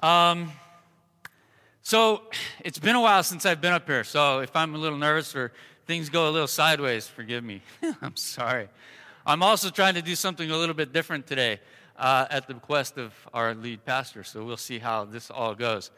Um, so it's been a while since I've been up here. So if I'm a little nervous or things go a little sideways, forgive me. I'm sorry. I'm also trying to do something a little bit different today uh, at the request of our lead pastor. So we'll see how this all goes.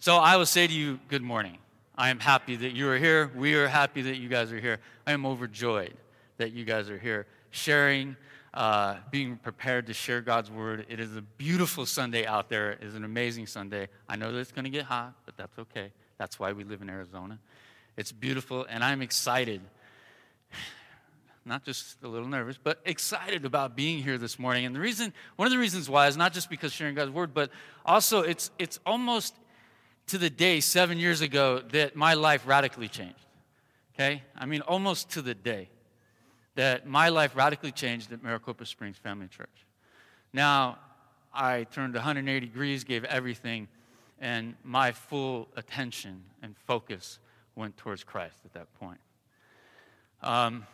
So I will say to you, good morning. I am happy that you are here. We are happy that you guys are here. I am overjoyed that you guys are here sharing uh, being prepared to share God's word. It is a beautiful Sunday out there. It is an amazing Sunday. I know that it's going to get hot, but that's okay. That's why we live in Arizona. It's beautiful, and I'm excited. Not just a little nervous, but excited about being here this morning. And the reason, one of the reasons why is not just because sharing God's word, but also it's, it's almost to the day seven years ago that my life radically changed. Okay? I mean, almost to the day that my life radically changed at Maricopa Springs Family Church. Now, I turned 180 degrees, gave everything, and my full attention and focus went towards Christ at that point. Um,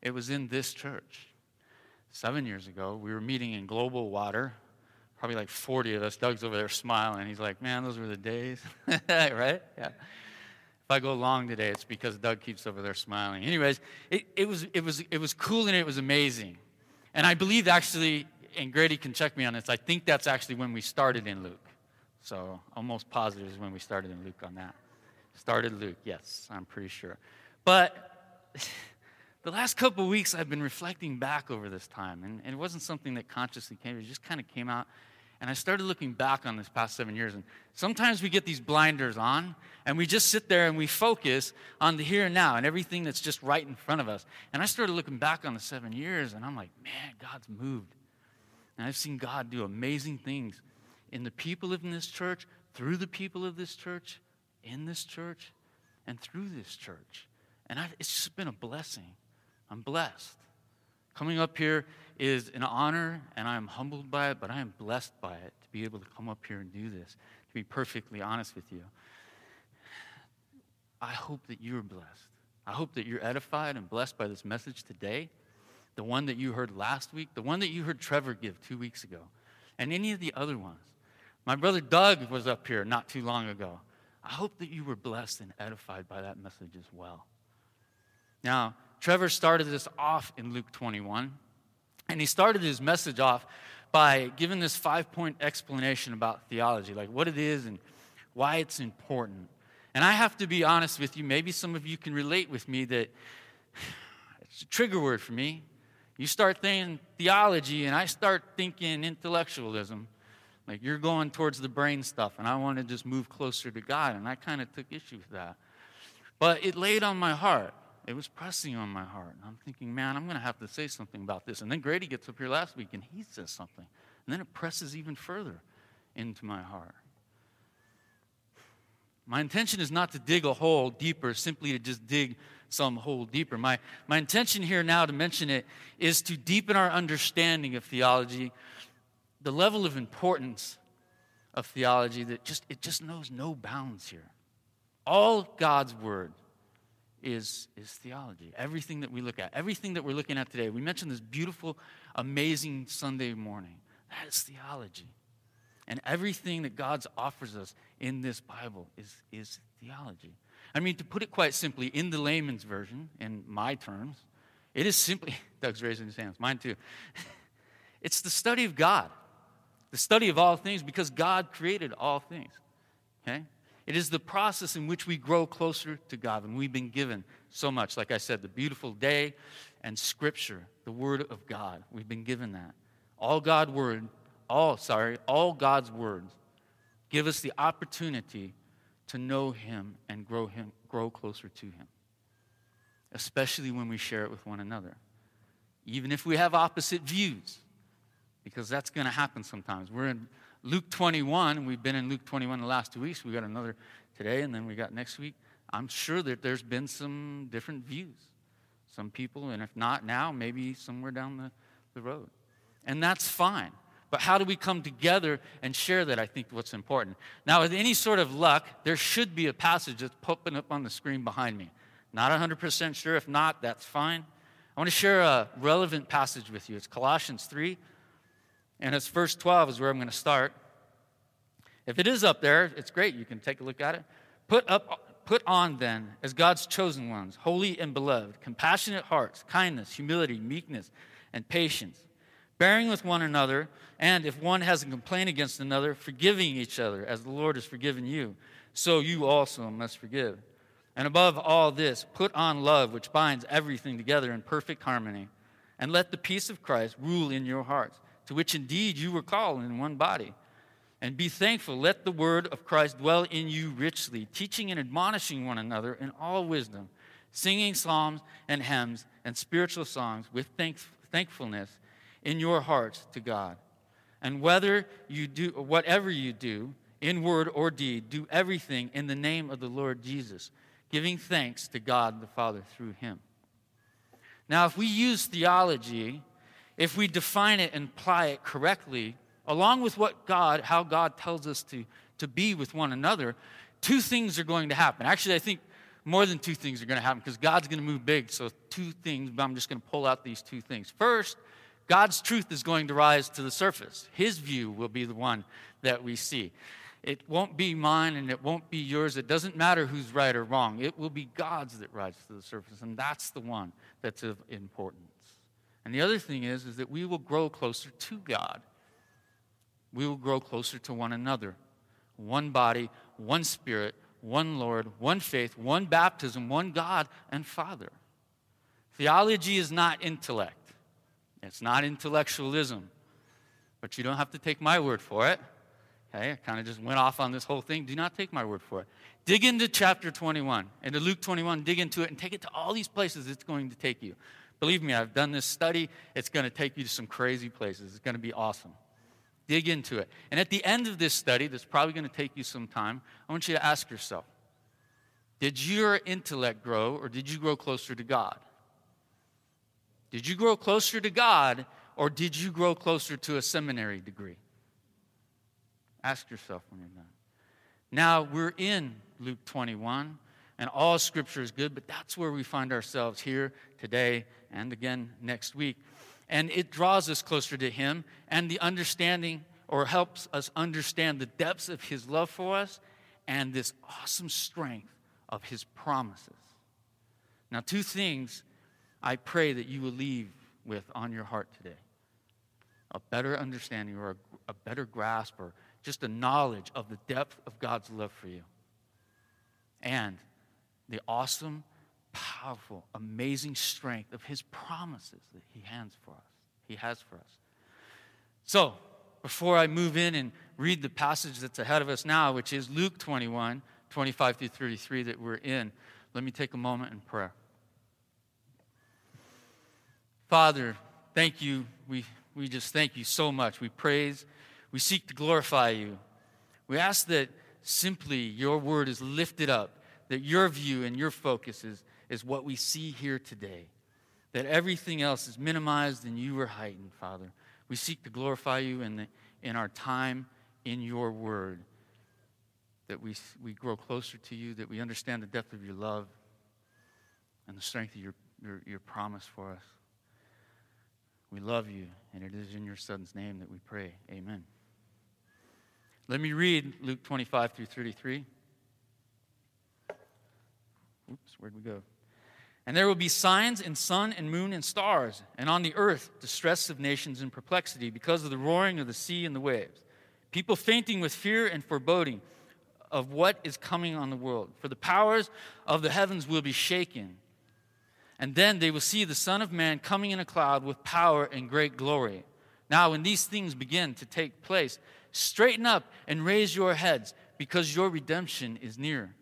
it was in this church. Seven years ago, we were meeting in Global Water, probably like 40 of us. Doug's over there smiling. He's like, man, those were the days. right? Yeah. If I go long today, it's because Doug keeps over there smiling. Anyways, it, it, was, it, was, it was cool and it was amazing. And I believe actually, and Grady can check me on this, I think that's actually when we started in Luke. So almost positive is when we started in Luke on that. Started Luke, yes, I'm pretty sure. But the last couple weeks, I've been reflecting back over this time, and, and, it wasn't something that consciously came, it just kind of came out and I started looking back on this past seven years. And sometimes we get these blinders on and we just sit there and we focus on the here and now and everything that's just right in front of us. And I started looking back on the seven years and I'm like, man, God's moved. And I've seen God do amazing things in the people of this church, through the people of this church, in this church, and through this church. And I, it's just been a blessing. I'm blessed. Coming up here is an honor, and I am humbled by it, but I am blessed by it to be able to come up here and do this, to be perfectly honest with you. I hope that you're blessed. I hope that you're edified and blessed by this message today, the one that you heard last week, the one that you heard Trevor give two weeks ago, and any of the other ones. My brother Doug was up here not too long ago. I hope that you were blessed and edified by that message as well. Now, Trevor started this off in Luke 21, and he started his message off by giving this five point explanation about theology, like what it is and why it's important. And I have to be honest with you, maybe some of you can relate with me that it's a trigger word for me. You start thinking theology, and I start thinking intellectualism. Like you're going towards the brain stuff, and I want to just move closer to God, and I kind of took issue with that. But it laid on my heart it was pressing on my heart. And I'm thinking, man, I'm going to have to say something about this. And then Grady gets up here last week and he says something. And then it presses even further into my heart. My intention is not to dig a hole deeper, simply to just dig some hole deeper. My, my intention here now to mention it is to deepen our understanding of theology, the level of importance of theology that just it just knows no bounds here. All God's word is, is theology. Everything that we look at, everything that we're looking at today. We mentioned this beautiful, amazing Sunday morning. That is theology. And everything that God offers us in this Bible is, is theology. I mean, to put it quite simply, in the layman's version, in my terms, it is simply, Doug's raising his hands, mine too. It's the study of God, the study of all things, because God created all things. Okay? It is the process in which we grow closer to God. And we've been given so much. Like I said, the beautiful day and Scripture, the Word of God. We've been given that. All God word, all, sorry, all God's words give us the opportunity to know Him and grow Him, grow closer to Him. Especially when we share it with one another. Even if we have opposite views, because that's going to happen sometimes. We're in Luke 21, we've been in Luke 21 the last two weeks. We got another today, and then we got next week. I'm sure that there's been some different views. Some people, and if not now, maybe somewhere down the, the road. And that's fine. But how do we come together and share that? I think what's important. Now, with any sort of luck, there should be a passage that's popping up on the screen behind me. Not 100% sure. If not, that's fine. I want to share a relevant passage with you. It's Colossians 3, and it's verse 12 is where I'm going to start. If it is up there, it's great. You can take a look at it. Put up put on then as God's chosen ones, holy and beloved, compassionate hearts, kindness, humility, meekness, and patience, bearing with one another, and if one has a complaint against another, forgiving each other as the Lord has forgiven you, so you also must forgive. And above all this, put on love, which binds everything together in perfect harmony. And let the peace of Christ rule in your hearts, to which indeed you were called in one body. And be thankful. Let the word of Christ dwell in you richly, teaching and admonishing one another in all wisdom, singing psalms and hymns and spiritual songs with thankfulness in your hearts to God. And whether you do whatever you do, in word or deed, do everything in the name of the Lord Jesus giving thanks to God the Father through him. Now, if we use theology, if we define it and apply it correctly, along with what God, how God tells us to, to be with one another, two things are going to happen. Actually, I think more than two things are going to happen because God's going to move big. So, two things, but I'm just going to pull out these two things. First, God's truth is going to rise to the surface. His view will be the one that we see. It won't be mine and it won't be yours. It doesn't matter who's right or wrong. It will be God's that rises to the surface, and that's the one that's of importance. And the other thing is, is that we will grow closer to God. We will grow closer to one another. One body, one spirit, one Lord, one faith, one baptism, one God and Father. Theology is not intellect. It's not intellectualism. But you don't have to take my word for it. Okay, I kind of just went off on this whole thing. Do not take my word for it. Dig into chapter 21, into Luke 21, dig into it and take it to all these places it's going to take you. Believe me, I've done this study. It's going to take you to some crazy places. It's going to be awesome. Dig into it. And at the end of this study, that's probably going to take you some time, I want you to ask yourself Did your intellect grow or did you grow closer to God? Did you grow closer to God or did you grow closer to a seminary degree? Ask yourself when you're done. Now, we're in Luke 21, and all scripture is good, but that's where we find ourselves here today and again next week. And it draws us closer to Him and the understanding, or helps us understand the depths of His love for us and this awesome strength of His promises. Now, two things I pray that you will leave with on your heart today a better understanding or a, a better grasp or just a knowledge of the depth of God's love for you and the awesome, powerful, amazing strength of his promises that he hands for us. He has for us. So, before I move in and read the passage that's ahead of us now, which is Luke 21, 25 through 33 that we're in, let me take a moment in prayer. Father, thank you. We, we just thank you so much. We praise we seek to glorify you. We ask that simply your word is lifted up, that your view and your focus is, is what we see here today, that everything else is minimized and you are heightened, Father. We seek to glorify you in, the, in our time in your word, that we, we grow closer to you, that we understand the depth of your love and the strength of your, your, your promise for us. We love you, and it is in your Son's name that we pray. Amen. Let me read Luke 25 through 33. Oops, where'd we go? And there will be signs in sun and moon and stars, and on the earth distress of nations and perplexity because of the roaring of the sea and the waves. People fainting with fear and foreboding of what is coming on the world. For the powers of the heavens will be shaken. And then they will see the Son of Man coming in a cloud with power and great glory. Now, when these things begin to take place, Straighten up and raise your heads, because your redemption is near.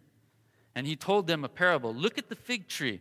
And he told them a parable Look at the fig tree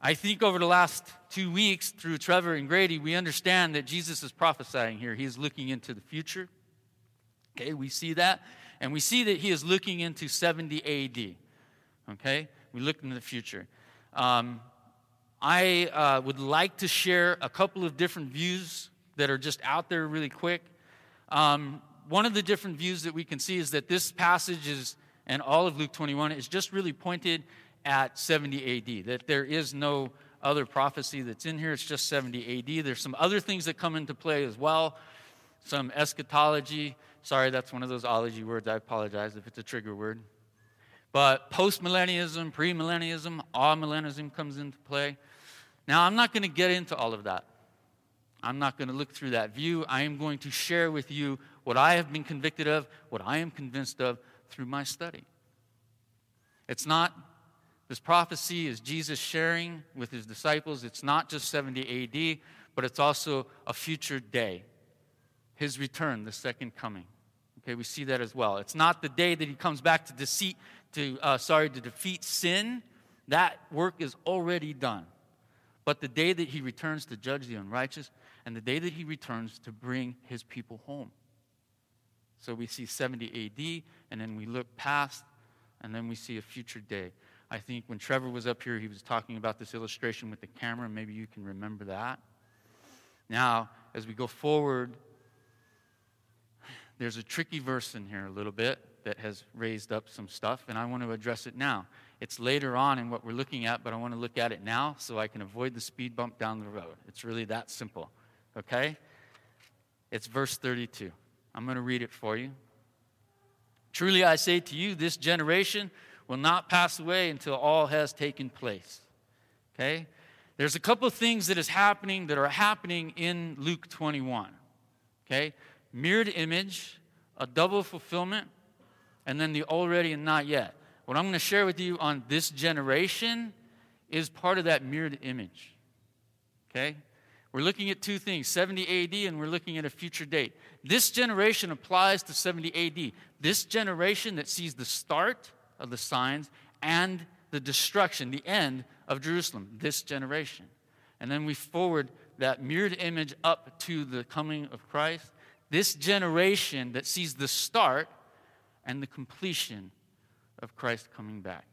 I think over the last two weeks through Trevor and Grady, we understand that Jesus is prophesying here. He is looking into the future. Okay, we see that. And we see that he is looking into 70 AD. Okay? We look into the future. Um, I uh, would like to share a couple of different views that are just out there really quick. Um, one of the different views that we can see is that this passage is, and all of Luke 21, is just really pointed at 70 AD, that there is no other prophecy that's in here. It's just 70 AD. There's some other things that come into play as well, some eschatology. Sorry, that's one of those ology words. I apologize if it's a trigger word. But postmillennialism, premillennialism, amillennialism comes into play. Now, I'm not going to get into all of that. I'm not going to look through that view. I am going to share with you what I have been convicted of, what I am convinced of through my study. It's not, this prophecy is Jesus sharing with his disciples. It's not just 70 AD, but it's also a future day, his return, the second coming. Okay, we see that as well. It's not the day that he comes back to deceit, to uh, sorry, to defeat sin. That work is already done. But the day that he returns to judge the unrighteous, and the day that he returns to bring his people home. So we see 70 AD, and then we look past, and then we see a future day. I think when Trevor was up here, he was talking about this illustration with the camera. Maybe you can remember that. Now, as we go forward, there's a tricky verse in here a little bit that has raised up some stuff, and I want to address it now. It's later on in what we're looking at, but I want to look at it now so I can avoid the speed bump down the road. It's really that simple, okay? It's verse 32. I'm going to read it for you. Truly I say to you, this generation will not pass away until all has taken place. Okay? There's a couple of things that is happening that are happening in Luke 21. Okay? Mirrored image, a double fulfillment, and then the already and not yet. What I'm going to share with you on this generation is part of that mirrored image. Okay? We're looking at two things 70 AD, and we're looking at a future date. This generation applies to 70 AD. This generation that sees the start of the signs and the destruction, the end of Jerusalem, this generation. And then we forward that mirrored image up to the coming of Christ. This generation that sees the start and the completion of Christ coming back.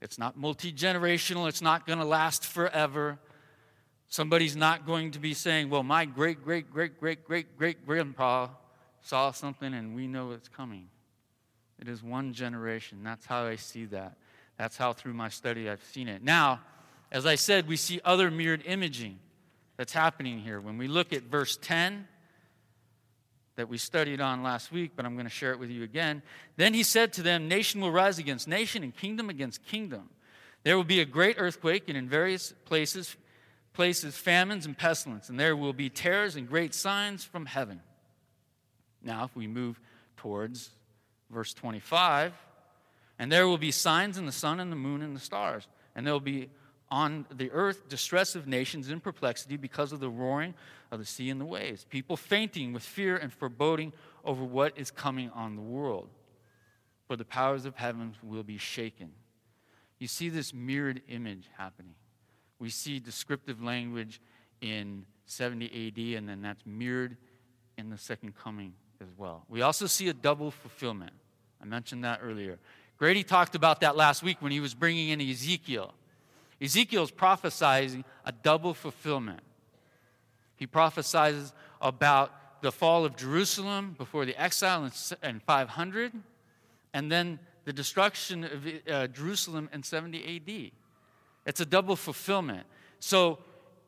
It's not multi generational, it's not going to last forever. Somebody's not going to be saying, Well, my great, great, great, great, great, great grandpa saw something and we know it's coming. It is one generation. That's how I see that. That's how, through my study, I've seen it. Now, as I said, we see other mirrored imaging that's happening here. When we look at verse 10, that we studied on last week, but I'm going to share it with you again. Then he said to them, Nation will rise against nation and kingdom against kingdom. There will be a great earthquake, and in various places, places famines and pestilence, and there will be terrors and great signs from heaven. Now, if we move towards verse 25, and there will be signs in the sun and the moon and the stars, and there will be on the earth distress of nations in perplexity because of the roaring of the sea and the waves, people fainting with fear and foreboding over what is coming on the world. For the powers of heaven will be shaken. You see this mirrored image happening. We see descriptive language in 70 AD, and then that's mirrored in the second coming as well. We also see a double fulfillment. I mentioned that earlier. Grady talked about that last week when he was bringing in Ezekiel. Ezekiel's prophesying a double fulfillment. He prophesies about the fall of Jerusalem before the exile in 500, and then the destruction of uh, Jerusalem in 70 AD. It's a double fulfillment. So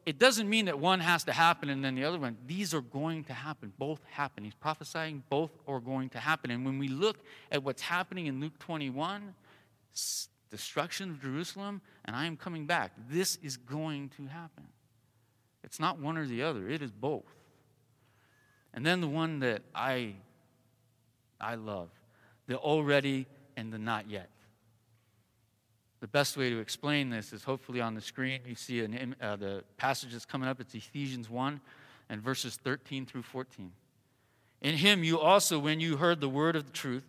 it doesn't mean that one has to happen and then the other one. These are going to happen. Both happen. He's prophesying both are going to happen. And when we look at what's happening in Luke 21, destruction of Jerusalem, and I am coming back. This is going to happen. It's not one or the other, it is both. And then the one that I, I love the already and the not yet. The best way to explain this is hopefully on the screen. You see an, uh, the passage that's coming up. It's Ephesians 1 and verses 13 through 14. In him you also, when you heard the word of the truth,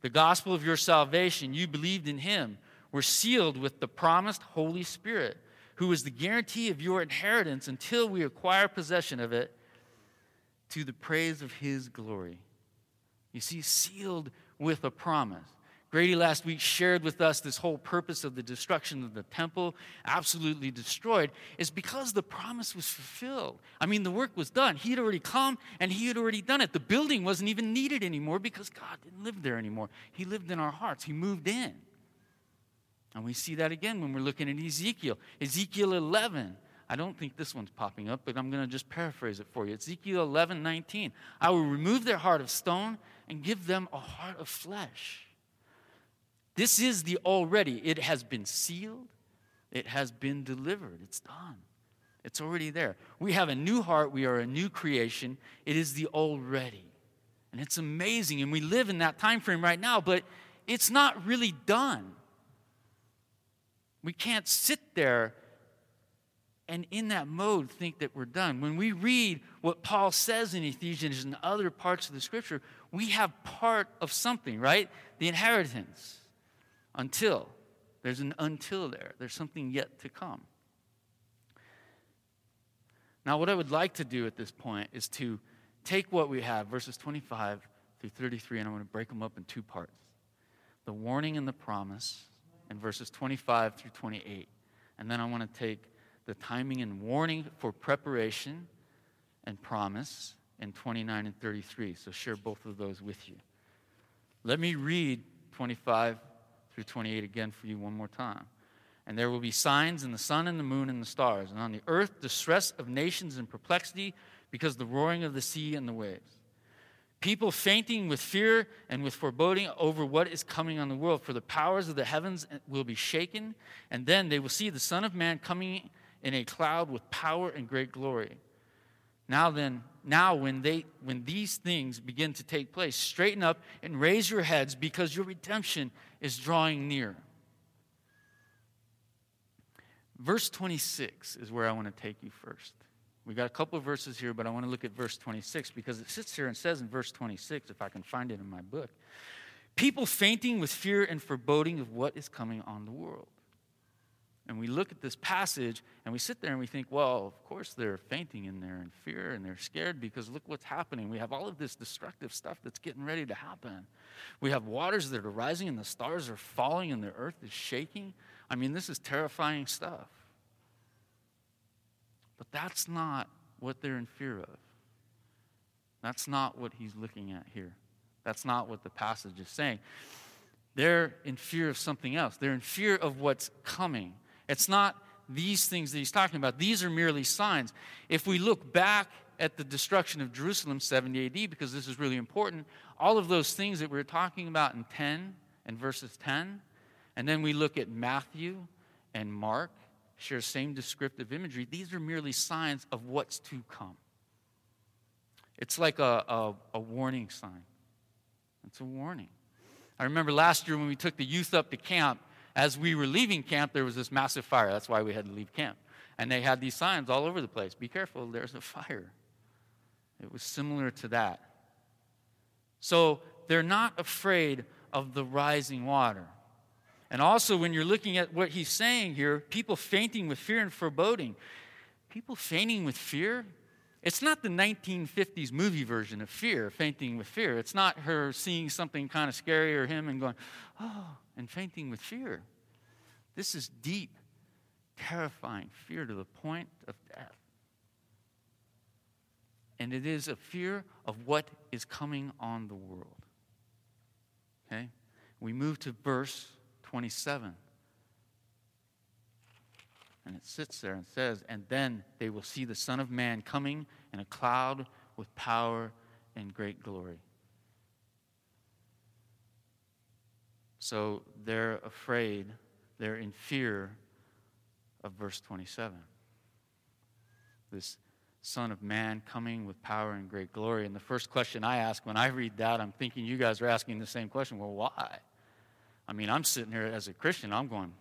the gospel of your salvation, you believed in him were sealed with the promised Holy Spirit, who is the guarantee of your inheritance until we acquire possession of it to the praise of his glory. You see, sealed with a promise. Grady last week shared with us this whole purpose of the destruction of the temple, absolutely destroyed, is because the promise was fulfilled. I mean, the work was done. He had already come and he had already done it. The building wasn't even needed anymore because God didn't live there anymore. He lived in our hearts, He moved in. And we see that again when we're looking at Ezekiel. Ezekiel 11. I don't think this one's popping up, but I'm going to just paraphrase it for you. Ezekiel 11, 19. I will remove their heart of stone and give them a heart of flesh. This is the already. It has been sealed, it has been delivered, it's done. It's already there. We have a new heart, we are a new creation. It is the already. And it's amazing. And we live in that time frame right now, but it's not really done. We can't sit there and in that mode think that we're done. When we read what Paul says in Ephesians and other parts of the scripture, we have part of something, right? The inheritance. Until. There's an until there. There's something yet to come. Now, what I would like to do at this point is to take what we have, verses 25 through 33, and I want to break them up in two parts the warning and the promise, and verses 25 through 28. And then I want to take the timing and warning for preparation and promise in 29 and 33. So share both of those with you. Let me read 25 through 28 again for you one more time. And there will be signs in the sun and the moon and the stars, and on the earth distress of nations and perplexity because the roaring of the sea and the waves. People fainting with fear and with foreboding over what is coming on the world, for the powers of the heavens will be shaken, and then they will see the Son of Man coming in a cloud with power and great glory. Now then, now when they when these things begin to take place, straighten up and raise your heads because your redemption is drawing near. Verse 26 is where I want to take you first. We got a couple of verses here, but I want to look at verse 26 because it sits here and says in verse 26, if I can find it in my book, people fainting with fear and foreboding of what is coming on the world. And we look at this passage and we sit there and we think, well, of course they're fainting in there in fear and they're scared because look what's happening. We have all of this destructive stuff that's getting ready to happen. We have waters that are rising and the stars are falling and the earth is shaking. I mean, this is terrifying stuff. But that's not what they're in fear of. That's not what he's looking at here. That's not what the passage is saying. They're in fear of something else. They're in fear of what's coming. It's not these things that he's talking about. These are merely signs. If we look back at the destruction of Jerusalem 70 AD, because this is really important, all of those things that we are talking about in 10 and verses 10, and then we look at Matthew and Mark, share the same descriptive imagery, these are merely signs of what's to come. It's like a, a, a warning sign. It's a warning. I remember last year when we took the youth up to camp, as we were leaving camp, there was this massive fire. That's why we had to leave camp. And they had these signs all over the place Be careful, there's a fire. It was similar to that. So they're not afraid of the rising water. And also, when you're looking at what he's saying here, people fainting with fear and foreboding. People fainting with fear, it's not the 1950s movie version of fear, fainting with fear. It's not her seeing something kind of scary or him and going, oh, and fainting with fear. This is deep, terrifying fear to the point of death. And it is a fear of what is coming on the world. Okay? We move to verse 27. And it sits there and says, And then they will see the Son of Man coming in a cloud with power and great glory. So they're afraid, they're in fear of verse 27. This Son of Man coming with power and great glory. And the first question I ask when I read that, I'm thinking you guys are asking the same question. Well, why? I mean, I'm sitting here as a Christian, I'm going,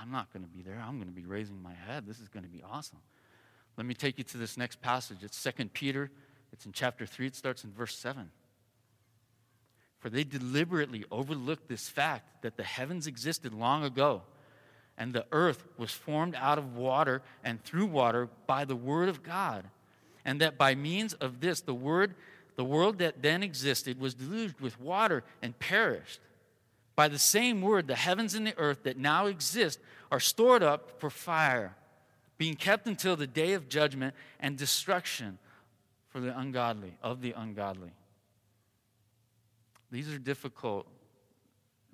I'm not going to be there. I'm going to be raising my head. This is going to be awesome. Let me take you to this next passage. It's 2 Peter. It's in chapter 3. It starts in verse 7. For they deliberately overlooked this fact that the heavens existed long ago, and the earth was formed out of water and through water by the word of God, and that by means of this the word the world that then existed was deluged with water and perished. By the same word, the heavens and the earth that now exist are stored up for fire, being kept until the day of judgment and destruction for the ungodly, of the ungodly. These are difficult,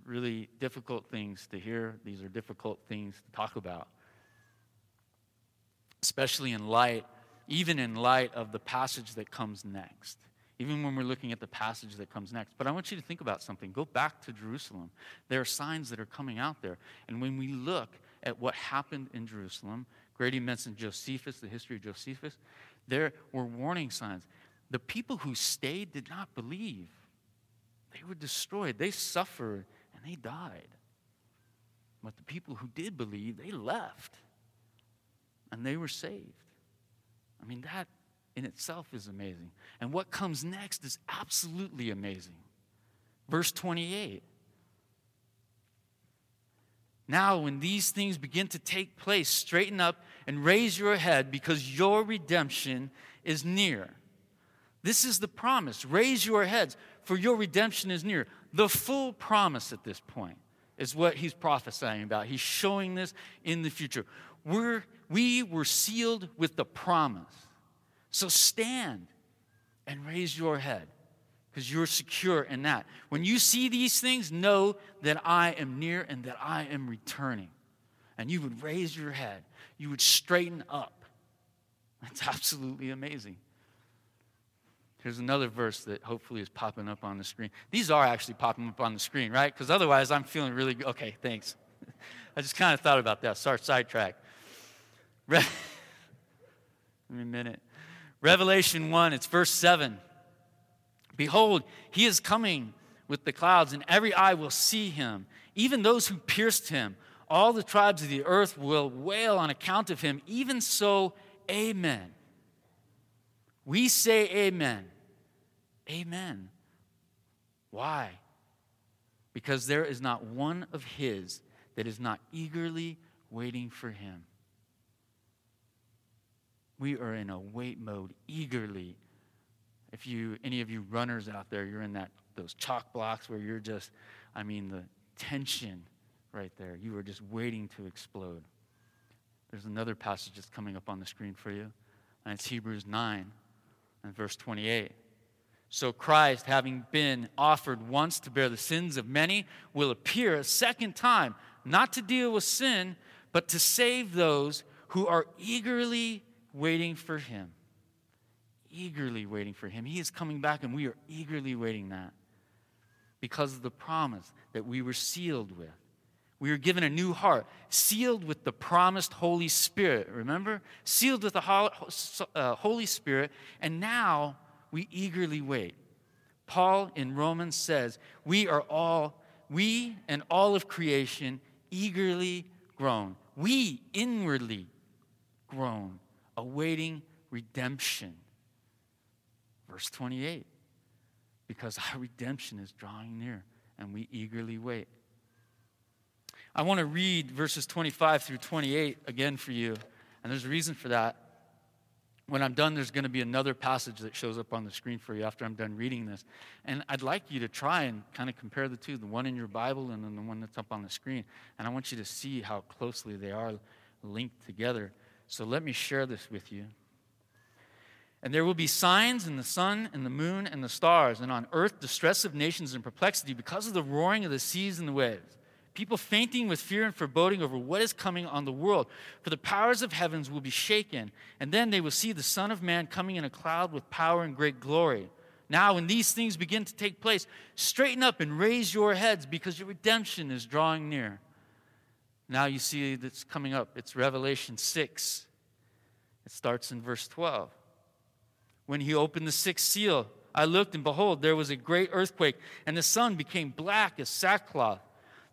really difficult things to hear. These are difficult things to talk about, especially in light, even in light of the passage that comes next even when we're looking at the passage that comes next. But I want you to think about something. Go back to Jerusalem. There are signs that are coming out there. And when we look at what happened in Jerusalem, Grady mentioned Josephus, the history of Josephus, there were warning signs. The people who stayed did not believe, they were destroyed, they suffered, and they died. But the people who did believe, they left and they were saved. I mean, that in itself is amazing. And what comes next is absolutely amazing. Verse 28. Now, when these things begin to take place, straighten up and raise your head because your redemption is near. This is the promise. Raise your heads, for your redemption is near. The full promise at this point is what he's prophesying about. He's showing this in the future. We're, we were sealed with the promise. So stand and raise your head because you're secure in that. When you see these things, know that I am near and that I am returning. And you would raise your head, you would straighten up. That's absolutely amazing. Here's another verse that hopefully is popping up on the screen. These are actually popping up on the screen, right? Because otherwise, I'm feeling really good. Okay, thanks. I just kind of thought about that. Sorry, sidetrack. Give me a minute. Revelation 1, it's verse 7. Behold, he is coming with the clouds, and every eye will see him, even those who pierced him. All the tribes of the earth will wail on account of him. Even so, amen. We say amen. Amen. Why? Because there is not one of his that is not eagerly waiting for him we are in a wait mode eagerly. If you any of you runners out there, you're in that those chalk blocks where you're just, I mean, the tension right there. You are just waiting to explode. There's another passage that's coming up on the screen for you, and it's Hebrews 9 and verse 28. So Christ, having been offered once to bear the sins of many, will appear a second time, not to deal with sin, but to save those who are eagerly waiting for him. Eagerly waiting for him. He is coming back, and we are eagerly waiting that because of the promise that we were sealed with. We were given a new heart, sealed with the promised Holy Spirit. Remember? Sealed with the uh, Holy Spirit, and now we eagerly wait. Paul in Romans says, We are all, we and all of creation, eagerly groan. We inwardly groan awaiting redemption. Verse 28 because our redemption is drawing near and we eagerly wait. I want to read verses 25 through 28 again for you, and there's a reason for that. When I'm done, there's going to be another passage that shows up on the screen for you after I'm done reading this. And I'd like you to try and kind of compare the two the one in your Bible and then the one that's up on the screen. And I want you to see how closely they are linked together. So let me share this with you. And there will be signs in the sun and the moon and the stars, and on earth distress of nations and perplexity because of the roaring of the seas and the waves. People fainting with fear and foreboding over what is coming on the world. For the powers of heavens will be shaken, and then they will see the Son of Man coming in a cloud with power and great glory. Now, when these things begin to take place, straighten up and raise your heads because your redemption is drawing near. Now you see that's coming up. It's Revelation 6. It starts in verse 12. When he opened the sixth seal, I looked, and behold, there was a great earthquake, and the sun became black as sackcloth.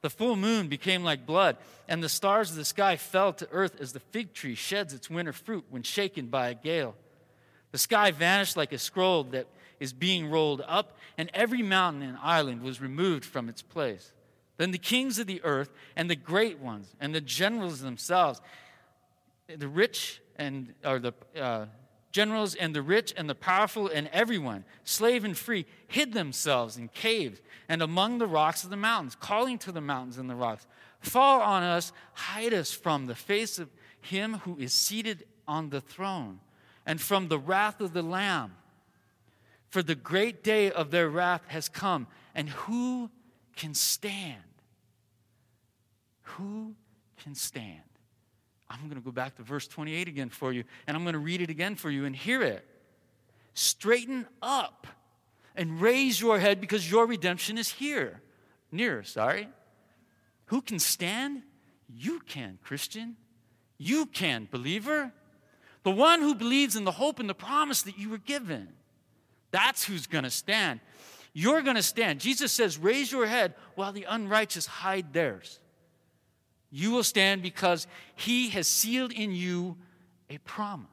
The full moon became like blood, and the stars of the sky fell to earth as the fig tree sheds its winter fruit when shaken by a gale. The sky vanished like a scroll that is being rolled up, and every mountain and island was removed from its place. Then the kings of the earth and the great ones and the generals themselves, the rich and or the uh, generals and the rich and the powerful and everyone, slave and free, hid themselves in caves and among the rocks of the mountains, calling to the mountains and the rocks, Fall on us, hide us from the face of him who is seated on the throne and from the wrath of the Lamb. For the great day of their wrath has come, and who can stand? Who can stand? I'm going to go back to verse 28 again for you, and I'm going to read it again for you and hear it. Straighten up and raise your head because your redemption is here. Near, sorry. Who can stand? You can, Christian. You can, believer. The one who believes in the hope and the promise that you were given. That's who's going to stand. You're going to stand. Jesus says, Raise your head while the unrighteous hide theirs. You will stand because he has sealed in you a promise.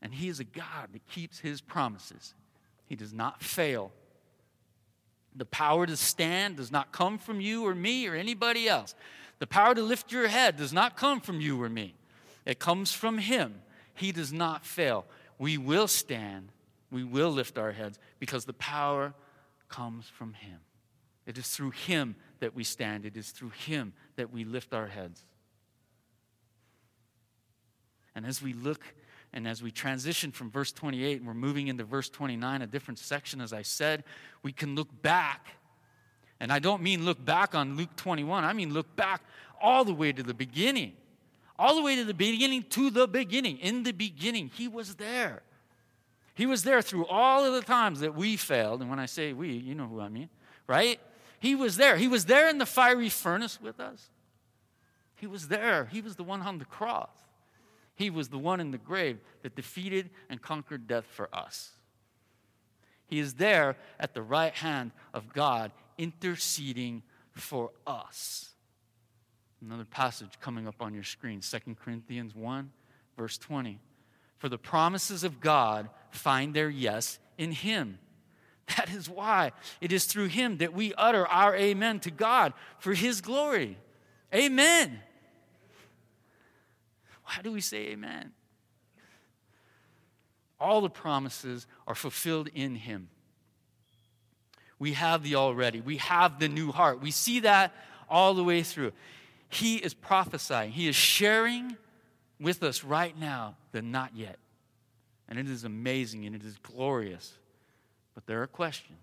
And he is a God that keeps his promises. He does not fail. The power to stand does not come from you or me or anybody else. The power to lift your head does not come from you or me. It comes from him. He does not fail. We will stand. We will lift our heads because the power comes from him. It is through him that we stand, it is through Him that we lift our heads. And as we look and as we transition from verse 28 and we're moving into verse 29, a different section, as I said, we can look back. And I don't mean look back on Luke 21, I mean look back all the way to the beginning. All the way to the beginning, to the beginning. In the beginning, He was there. He was there through all of the times that we failed. And when I say we, you know who I mean, right? He was there. He was there in the fiery furnace with us. He was there. He was the one on the cross. He was the one in the grave that defeated and conquered death for us. He is there at the right hand of God, interceding for us. Another passage coming up on your screen 2 Corinthians 1, verse 20. For the promises of God find their yes in Him. That is why it is through him that we utter our amen to God for his glory. Amen. Why do we say amen? All the promises are fulfilled in him. We have the already, we have the new heart. We see that all the way through. He is prophesying, he is sharing with us right now the not yet. And it is amazing and it is glorious. But there are questions.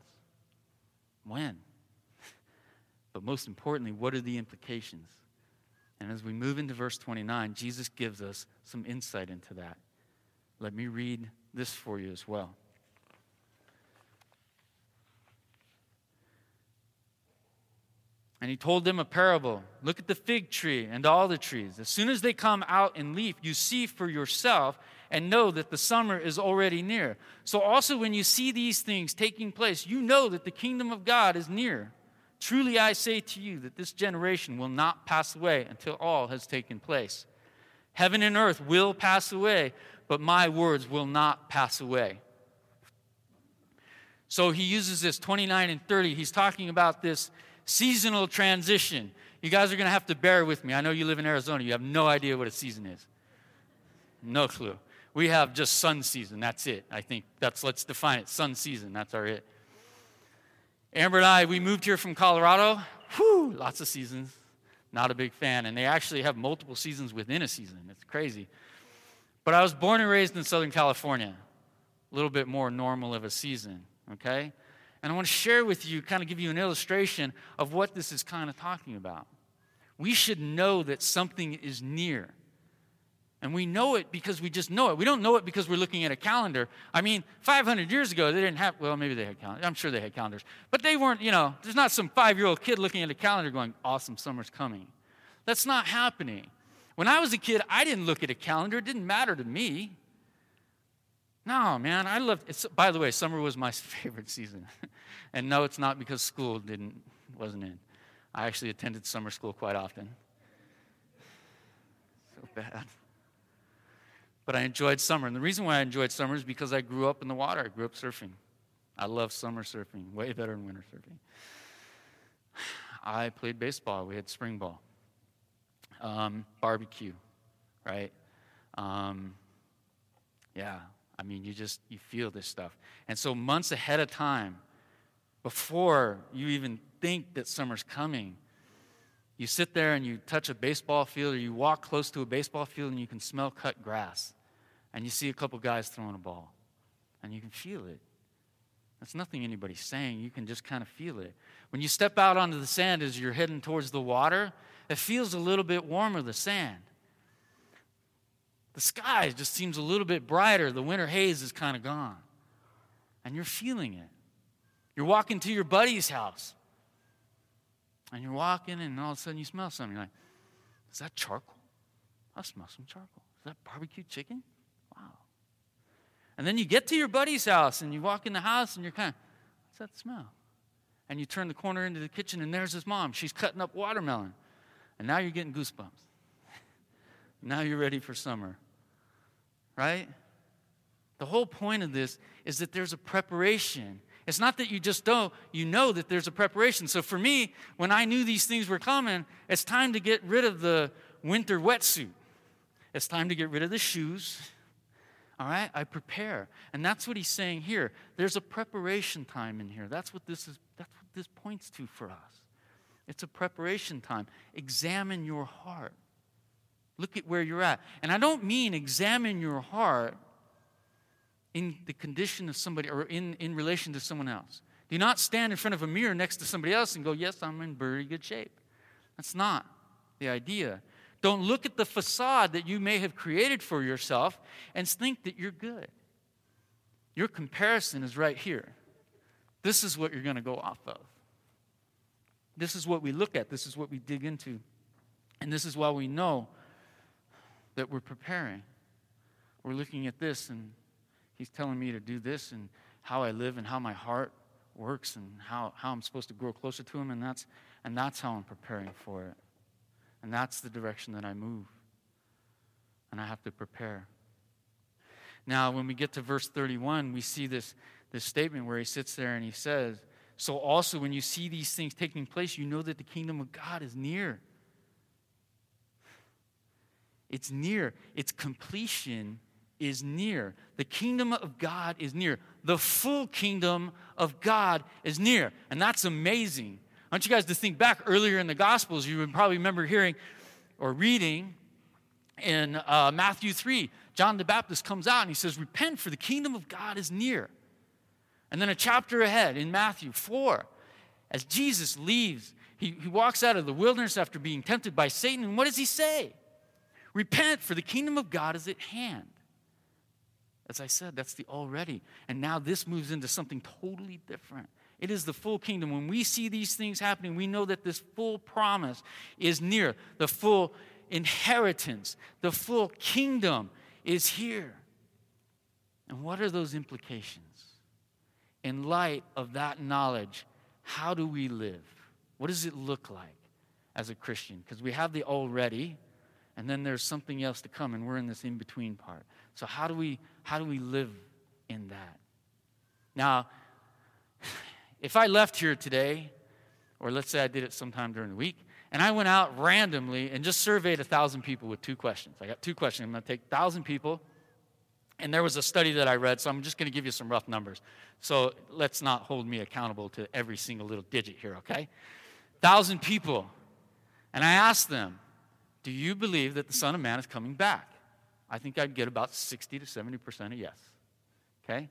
When? But most importantly, what are the implications? And as we move into verse 29, Jesus gives us some insight into that. Let me read this for you as well. And he told them a parable. Look at the fig tree and all the trees. As soon as they come out in leaf, you see for yourself and know that the summer is already near. So, also, when you see these things taking place, you know that the kingdom of God is near. Truly, I say to you that this generation will not pass away until all has taken place. Heaven and earth will pass away, but my words will not pass away. So he uses this 29 and 30. He's talking about this seasonal transition. You guys are going to have to bear with me. I know you live in Arizona. You have no idea what a season is. No clue. We have just sun season. That's it. I think that's, let's define it. Sun season. That's our it. Amber and I, we moved here from Colorado. Whew, lots of seasons. Not a big fan. And they actually have multiple seasons within a season. It's crazy. But I was born and raised in Southern California. A little bit more normal of a season, okay? And I want to share with you, kind of give you an illustration of what this is kind of talking about. We should know that something is near. And we know it because we just know it. We don't know it because we're looking at a calendar. I mean, 500 years ago, they didn't have, well, maybe they had calendars. I'm sure they had calendars. But they weren't, you know, there's not some five year old kid looking at a calendar going, awesome, summer's coming. That's not happening. When I was a kid, I didn't look at a calendar, it didn't matter to me. No, man, I loved it. By the way, summer was my favorite season. and no, it's not because school didn't, wasn't in. I actually attended summer school quite often. So bad. But I enjoyed summer. And the reason why I enjoyed summer is because I grew up in the water. I grew up surfing. I love summer surfing, way better than winter surfing. I played baseball. We had spring ball, um, barbecue, right? Um, Yeah, I mean, you just, you feel this stuff. And so months ahead of time, before you even think that summer's coming, you sit there and you touch a baseball field or you walk close to a baseball field and you can smell cut grass. And you see a couple guys throwing a ball. And you can feel it. That's nothing anybody's saying. You can just kind of feel it. When you step out onto the sand as you're heading towards the water, it feels a little bit warmer, the sand. The sky just seems a little bit brighter. The winter haze is kind of gone. And you're feeling it. You're walking to your buddy's house. And you're walking, and all of a sudden you smell something. You're like, is that charcoal? I smell some charcoal. Is that barbecue chicken? And then you get to your buddy's house, and you walk in the house, and you're kind of, what's that smell? And you turn the corner into the kitchen, and there's his mom. She's cutting up watermelon. And now you're getting goosebumps. now you're ready for summer. Right? The whole point of this is that there's a preparation it's not that you just don't, you know that there's a preparation. So for me, when I knew these things were coming, it's time to get rid of the winter wetsuit. It's time to get rid of the shoes. All right? I prepare. And that's what he's saying here. There's a preparation time in here. That's what this is that's what this points to for us. It's a preparation time. Examine your heart. Look at where you're at. And I don't mean examine your heart in the condition of somebody or in, in relation to someone else. Do not stand in front of a mirror next to somebody else and go, Yes, I'm in very good shape. That's not the idea. Don't look at the facade that you may have created for yourself and think that you're good. Your comparison is right here. This is what you're going to go off of. This is what we look at, this is what we dig into. And this is why we know that we're preparing. We're looking at this and He's telling me to do this and how I live and how my heart works and how, how I'm supposed to grow closer to Him, and that's, and that's how I'm preparing for it. And that's the direction that I move. And I have to prepare. Now, when we get to verse 31, we see this, this statement where he sits there and he says, So also, when you see these things taking place, you know that the kingdom of God is near. It's near. Its completion is near. The kingdom of God is near. The full kingdom of God is near. And that's amazing. I want you guys to think back earlier in the Gospels. You would probably remember hearing or reading in uh, Matthew 3. John the Baptist comes out and he says, Repent, for the kingdom of God is near. And then a chapter ahead in Matthew 4, as Jesus leaves, he, he walks out of the wilderness after being tempted by Satan. And what does he say? Repent, for the kingdom of God is at hand. As I said, that's the already. And now this moves into something totally different. It is the full kingdom. When we see these things happening, we know that this full promise is near. The full inheritance, the full kingdom is here. And what are those implications? In light of that knowledge, how do we live? What does it look like as a Christian? Because we have the already, and then there's something else to come, and we're in this in between part. So, how do we how do we live in that? Now, if I left here today, or let's say I did it sometime during the week, and I went out randomly and just surveyed a thousand people with two questions. I got two questions. I'm going to take thousand people, and there was a study that I read, so I'm just going to give you some rough numbers. So let's not hold me accountable to every single little digit here, okay? Thousand people, and I asked them, "Do you believe that the Son of Man is coming back?" I think I'd get about 60 to 70% of yes. Okay?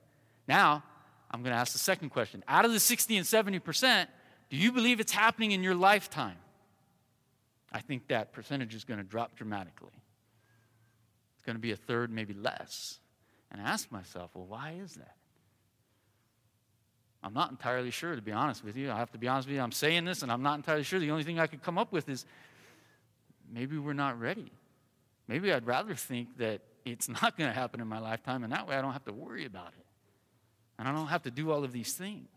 Now, I'm going to ask the second question. Out of the 60 and 70%, do you believe it's happening in your lifetime? I think that percentage is going to drop dramatically. It's going to be a third, maybe less. And I ask myself, well, why is that? I'm not entirely sure, to be honest with you. I have to be honest with you. I'm saying this, and I'm not entirely sure. The only thing I could come up with is maybe we're not ready. Maybe I'd rather think that it's not going to happen in my lifetime, and that way I don't have to worry about it. And I don't have to do all of these things.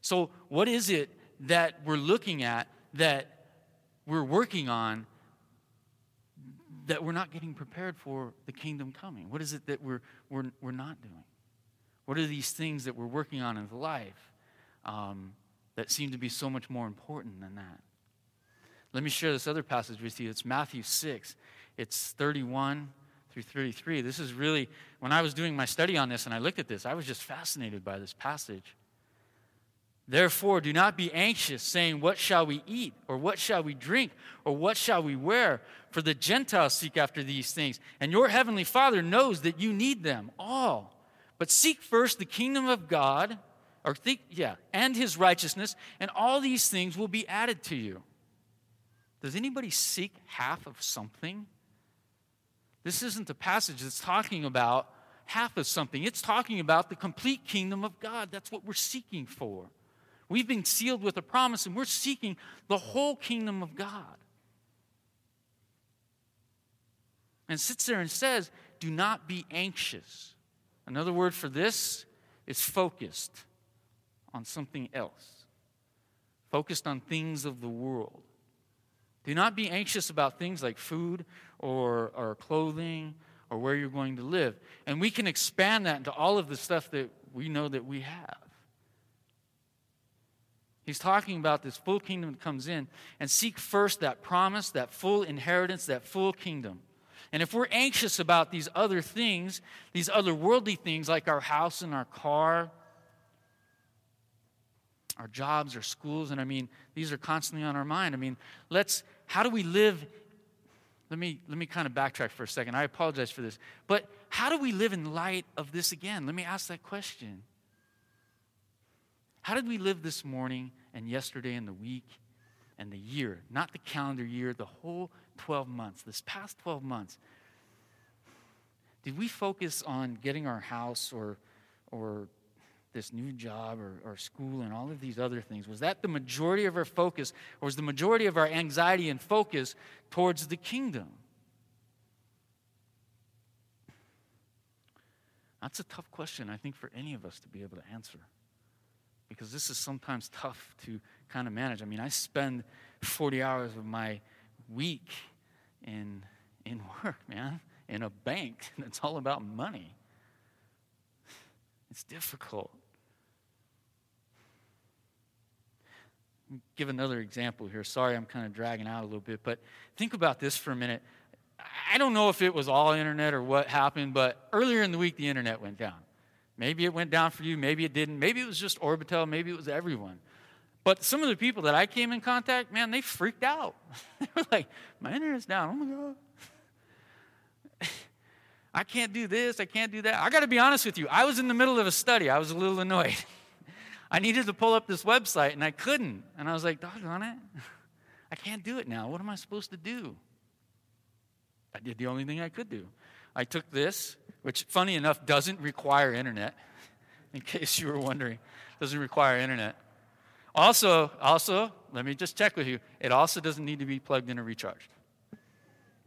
So, what is it that we're looking at that we're working on that we're not getting prepared for the kingdom coming? What is it that we're, we're, we're not doing? What are these things that we're working on in life um, that seem to be so much more important than that? Let me share this other passage with you. It's Matthew 6. It's 31 through 33. This is really, when I was doing my study on this and I looked at this, I was just fascinated by this passage. Therefore, do not be anxious, saying, What shall we eat? Or what shall we drink? Or what shall we wear? For the Gentiles seek after these things, and your heavenly Father knows that you need them all. But seek first the kingdom of God, or think, yeah, and his righteousness, and all these things will be added to you. Does anybody seek half of something? This isn't a passage that's talking about half of something. It's talking about the complete kingdom of God. That's what we're seeking for. We've been sealed with a promise, and we're seeking the whole kingdom of God. And sits there and says, Do not be anxious. Another word for this is focused on something else, focused on things of the world. Do not be anxious about things like food or, or clothing or where you're going to live. And we can expand that into all of the stuff that we know that we have. He's talking about this full kingdom that comes in and seek first that promise, that full inheritance, that full kingdom. And if we're anxious about these other things, these other worldly things like our house and our car, our jobs, our schools, and I mean, these are constantly on our mind. I mean, let's, how do we live? Let me, let me kind of backtrack for a second. I apologize for this. But how do we live in light of this again? Let me ask that question. How did we live this morning and yesterday and the week and the year? Not the calendar year, the whole 12 months, this past 12 months. Did we focus on getting our house or, or this new job or, or school and all of these other things? Was that the majority of our focus, or was the majority of our anxiety and focus towards the kingdom? That's a tough question, I think, for any of us to be able to answer because this is sometimes tough to kind of manage. I mean, I spend 40 hours of my week in, in work, man, in a bank that's all about money. It's difficult. Give another example here. Sorry, I'm kind of dragging out a little bit, but think about this for a minute. I don't know if it was all internet or what happened, but earlier in the week, the internet went down. Maybe it went down for you, maybe it didn't. Maybe it was just Orbitel, maybe it was everyone. But some of the people that I came in contact, man, they freaked out. they were like, my internet's down. Oh my God. I can't do this, I can't do that. I got to be honest with you. I was in the middle of a study, I was a little annoyed. I needed to pull up this website and I couldn't. And I was like, doggone it. I can't do it now. What am I supposed to do? I did the only thing I could do. I took this, which, funny enough, doesn't require internet, in case you were wondering. Doesn't require internet. Also, also, let me just check with you. It also doesn't need to be plugged in or recharged.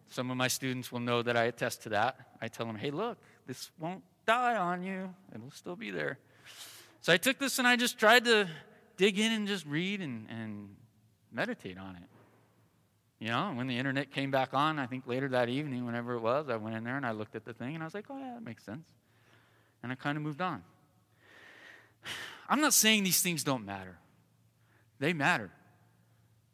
Some of my students will know that I attest to that. I tell them, hey, look, this won't die on you, it'll still be there. So I took this and I just tried to dig in and just read and, and meditate on it. You know, when the internet came back on, I think later that evening, whenever it was, I went in there and I looked at the thing and I was like, oh, yeah, that makes sense. And I kind of moved on. I'm not saying these things don't matter, they matter.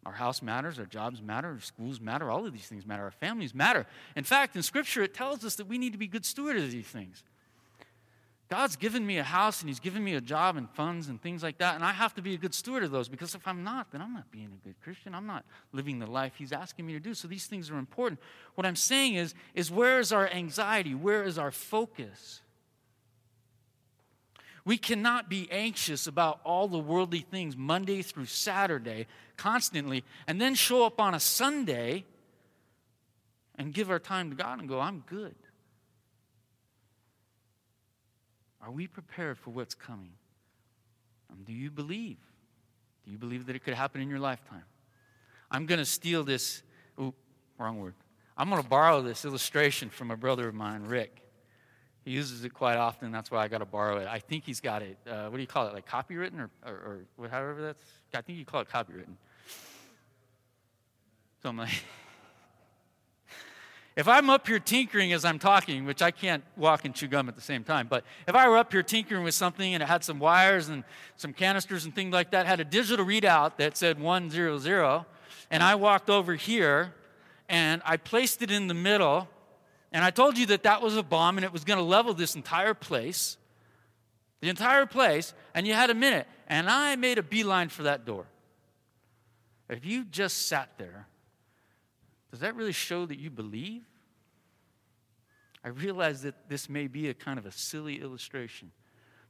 Our house matters, our jobs matter, our schools matter, all of these things matter, our families matter. In fact, in Scripture, it tells us that we need to be good stewards of these things. God's given me a house and He's given me a job and funds and things like that, and I have to be a good steward of those because if I'm not, then I'm not being a good Christian. I'm not living the life He's asking me to do. So these things are important. What I'm saying is, is where is our anxiety? Where is our focus? We cannot be anxious about all the worldly things Monday through Saturday constantly and then show up on a Sunday and give our time to God and go, I'm good. Are we prepared for what's coming? Um, do you believe? Do you believe that it could happen in your lifetime? I'm going to steal this. Ooh, wrong word. I'm going to borrow this illustration from a brother of mine, Rick. He uses it quite often. That's why I got to borrow it. I think he's got it. Uh, what do you call it? Like copywritten or, or, or that's. I think you call it copywritten. So I'm like. If I'm up here tinkering as I'm talking, which I can't walk and chew gum at the same time, but if I were up here tinkering with something and it had some wires and some canisters and things like that, had a digital readout that said 100, and I walked over here and I placed it in the middle And I told you that that was a bomb and it was going to level this entire place, the entire place, and you had a minute. And I made a beeline for that door. If you just sat there, does that really show that you believe? I realize that this may be a kind of a silly illustration,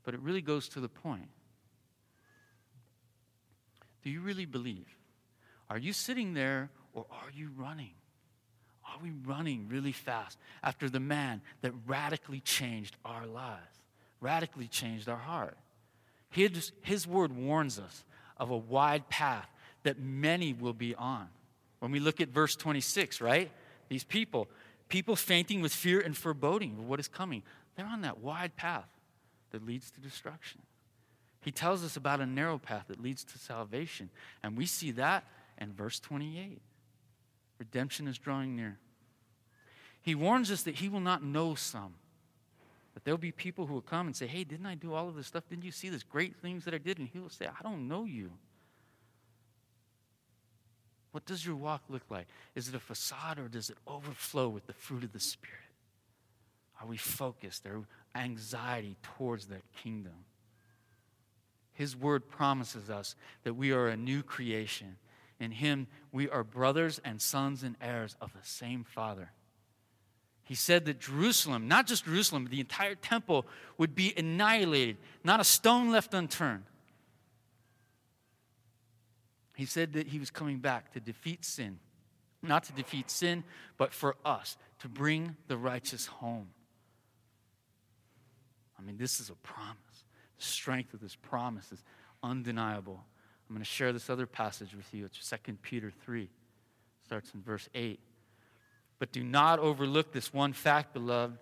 but it really goes to the point. Do you really believe? Are you sitting there or are you running? Are we running really fast after the man that radically changed our lives, radically changed our heart? His, his word warns us of a wide path that many will be on. When we look at verse 26, right? These people, people fainting with fear and foreboding of what is coming, they're on that wide path that leads to destruction. He tells us about a narrow path that leads to salvation, and we see that in verse 28. Redemption is drawing near. He warns us that he will not know some. That there'll be people who will come and say, Hey, didn't I do all of this stuff? Didn't you see these great things that I did? And he will say, I don't know you. What does your walk look like? Is it a facade or does it overflow with the fruit of the Spirit? Are we focused? Are anxiety towards that kingdom? His word promises us that we are a new creation. In Him, we are brothers and sons and heirs of the same Father. He said that Jerusalem, not just Jerusalem, but the entire temple would be annihilated, not a stone left unturned. He said that he was coming back to defeat sin. Not to defeat sin, but for us, to bring the righteous home. I mean, this is a promise. The strength of this promise is undeniable. I'm going to share this other passage with you. It's 2 Peter 3, starts in verse 8. But do not overlook this one fact, beloved,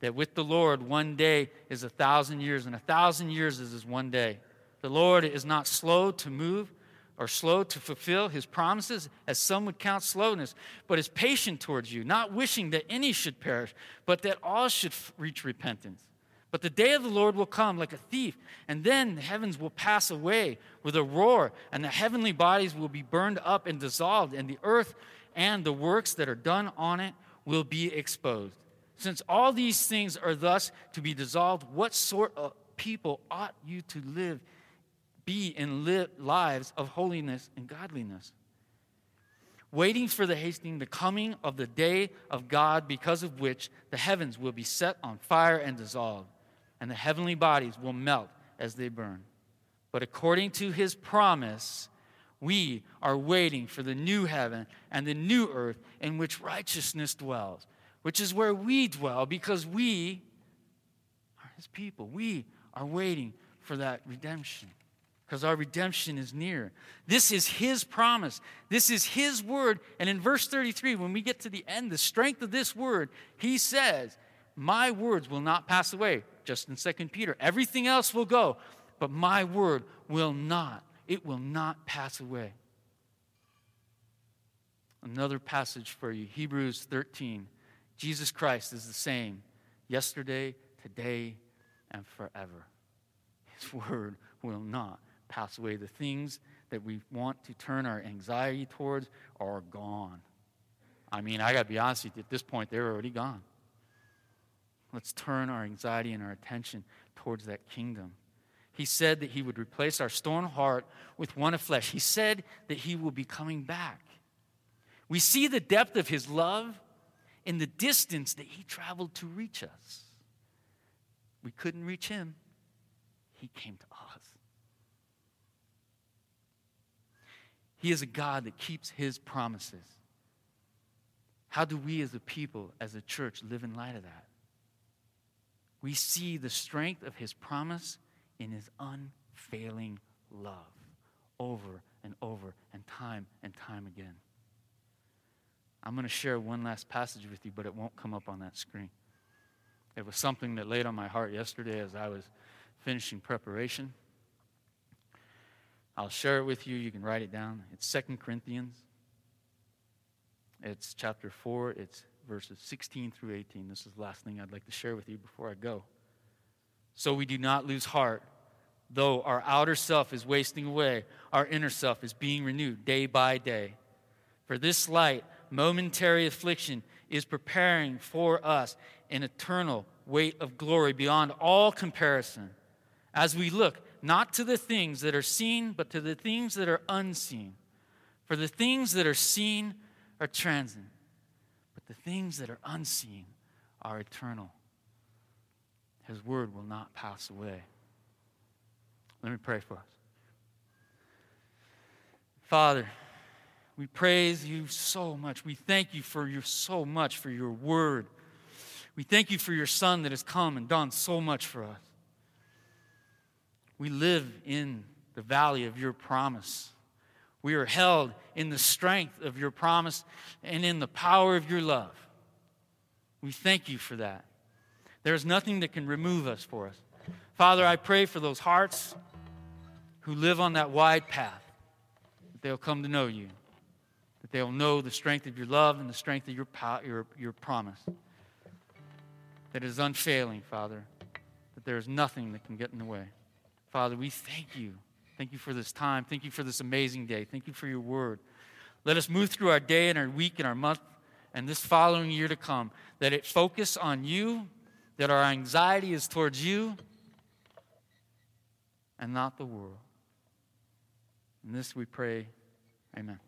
that with the Lord, one day is a thousand years, and a thousand years is as one day. The Lord is not slow to move or slow to fulfill his promises, as some would count slowness, but is patient towards you, not wishing that any should perish, but that all should reach repentance. But the day of the Lord will come like a thief, and then the heavens will pass away with a roar, and the heavenly bodies will be burned up and dissolved, and the earth and the works that are done on it will be exposed. Since all these things are thus to be dissolved, what sort of people ought you to live be in li- lives of holiness and godliness. Waiting for the hastening, the coming of the day of God, because of which the heavens will be set on fire and dissolved, and the heavenly bodies will melt as they burn. But according to his promise, we are waiting for the new heaven and the new earth in which righteousness dwells, which is where we dwell because we are his people. We are waiting for that redemption because our redemption is near. This is His promise. This is His word. And in verse 33, when we get to the end, the strength of this word, He says, My words will not pass away. Just in 2 Peter, everything else will go, but my word will not. It will not pass away. Another passage for you Hebrews 13. Jesus Christ is the same yesterday, today, and forever. His word will not pass away. The things that we want to turn our anxiety towards are gone. I mean, I got to be honest with you, at this point, they're already gone. Let's turn our anxiety and our attention towards that kingdom. He said that he would replace our stone heart with one of flesh. He said that he will be coming back. We see the depth of his love in the distance that he traveled to reach us. We couldn't reach him, he came to us. He is a God that keeps his promises. How do we as a people, as a church, live in light of that? We see the strength of his promise in his unfailing love over and over and time and time again. I'm going to share one last passage with you, but it won't come up on that screen. It was something that laid on my heart yesterday as I was finishing preparation. I'll share it with you. You can write it down. It's Second Corinthians. It's chapter 4. It's verses 16 through 18. This is the last thing I'd like to share with you before I go. So we do not lose heart. Though our outer self is wasting away, our inner self is being renewed day by day. For this light, momentary affliction is preparing for us an eternal weight of glory beyond all comparison as we look not to the things that are seen, but to the things that are unseen. For the things that are seen are transient, but the things that are unseen are eternal. His word will not pass away. Let me pray for us. Father, we praise you so much. We thank you for your so much for your word. We thank you for your son that has come and done so much for us. We live in the valley of your promise. We are held in the strength of your promise and in the power of your love. We thank you for that. There is nothing that can remove us for us. Father, I pray for those hearts who live on that wide path that they'll come to know you, that they'll know the strength of your love and the strength of your, power, your, your promise that is unfailing, Father, that there is nothing that can get in the way. Father, we thank you. Thank you for this time. Thank you for this amazing day. Thank you for your word. Let us move through our day and our week and our month and this following year to come, that it focus on you, that our anxiety is towards you and not the world. And this we pray. Amen.